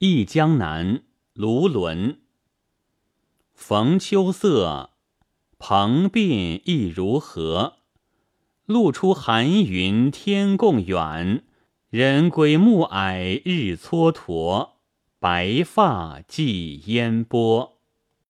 忆江南，卢纶。逢秋色，蓬鬓亦如何？露出寒云天共远，人归暮霭日蹉跎，白发寄烟波。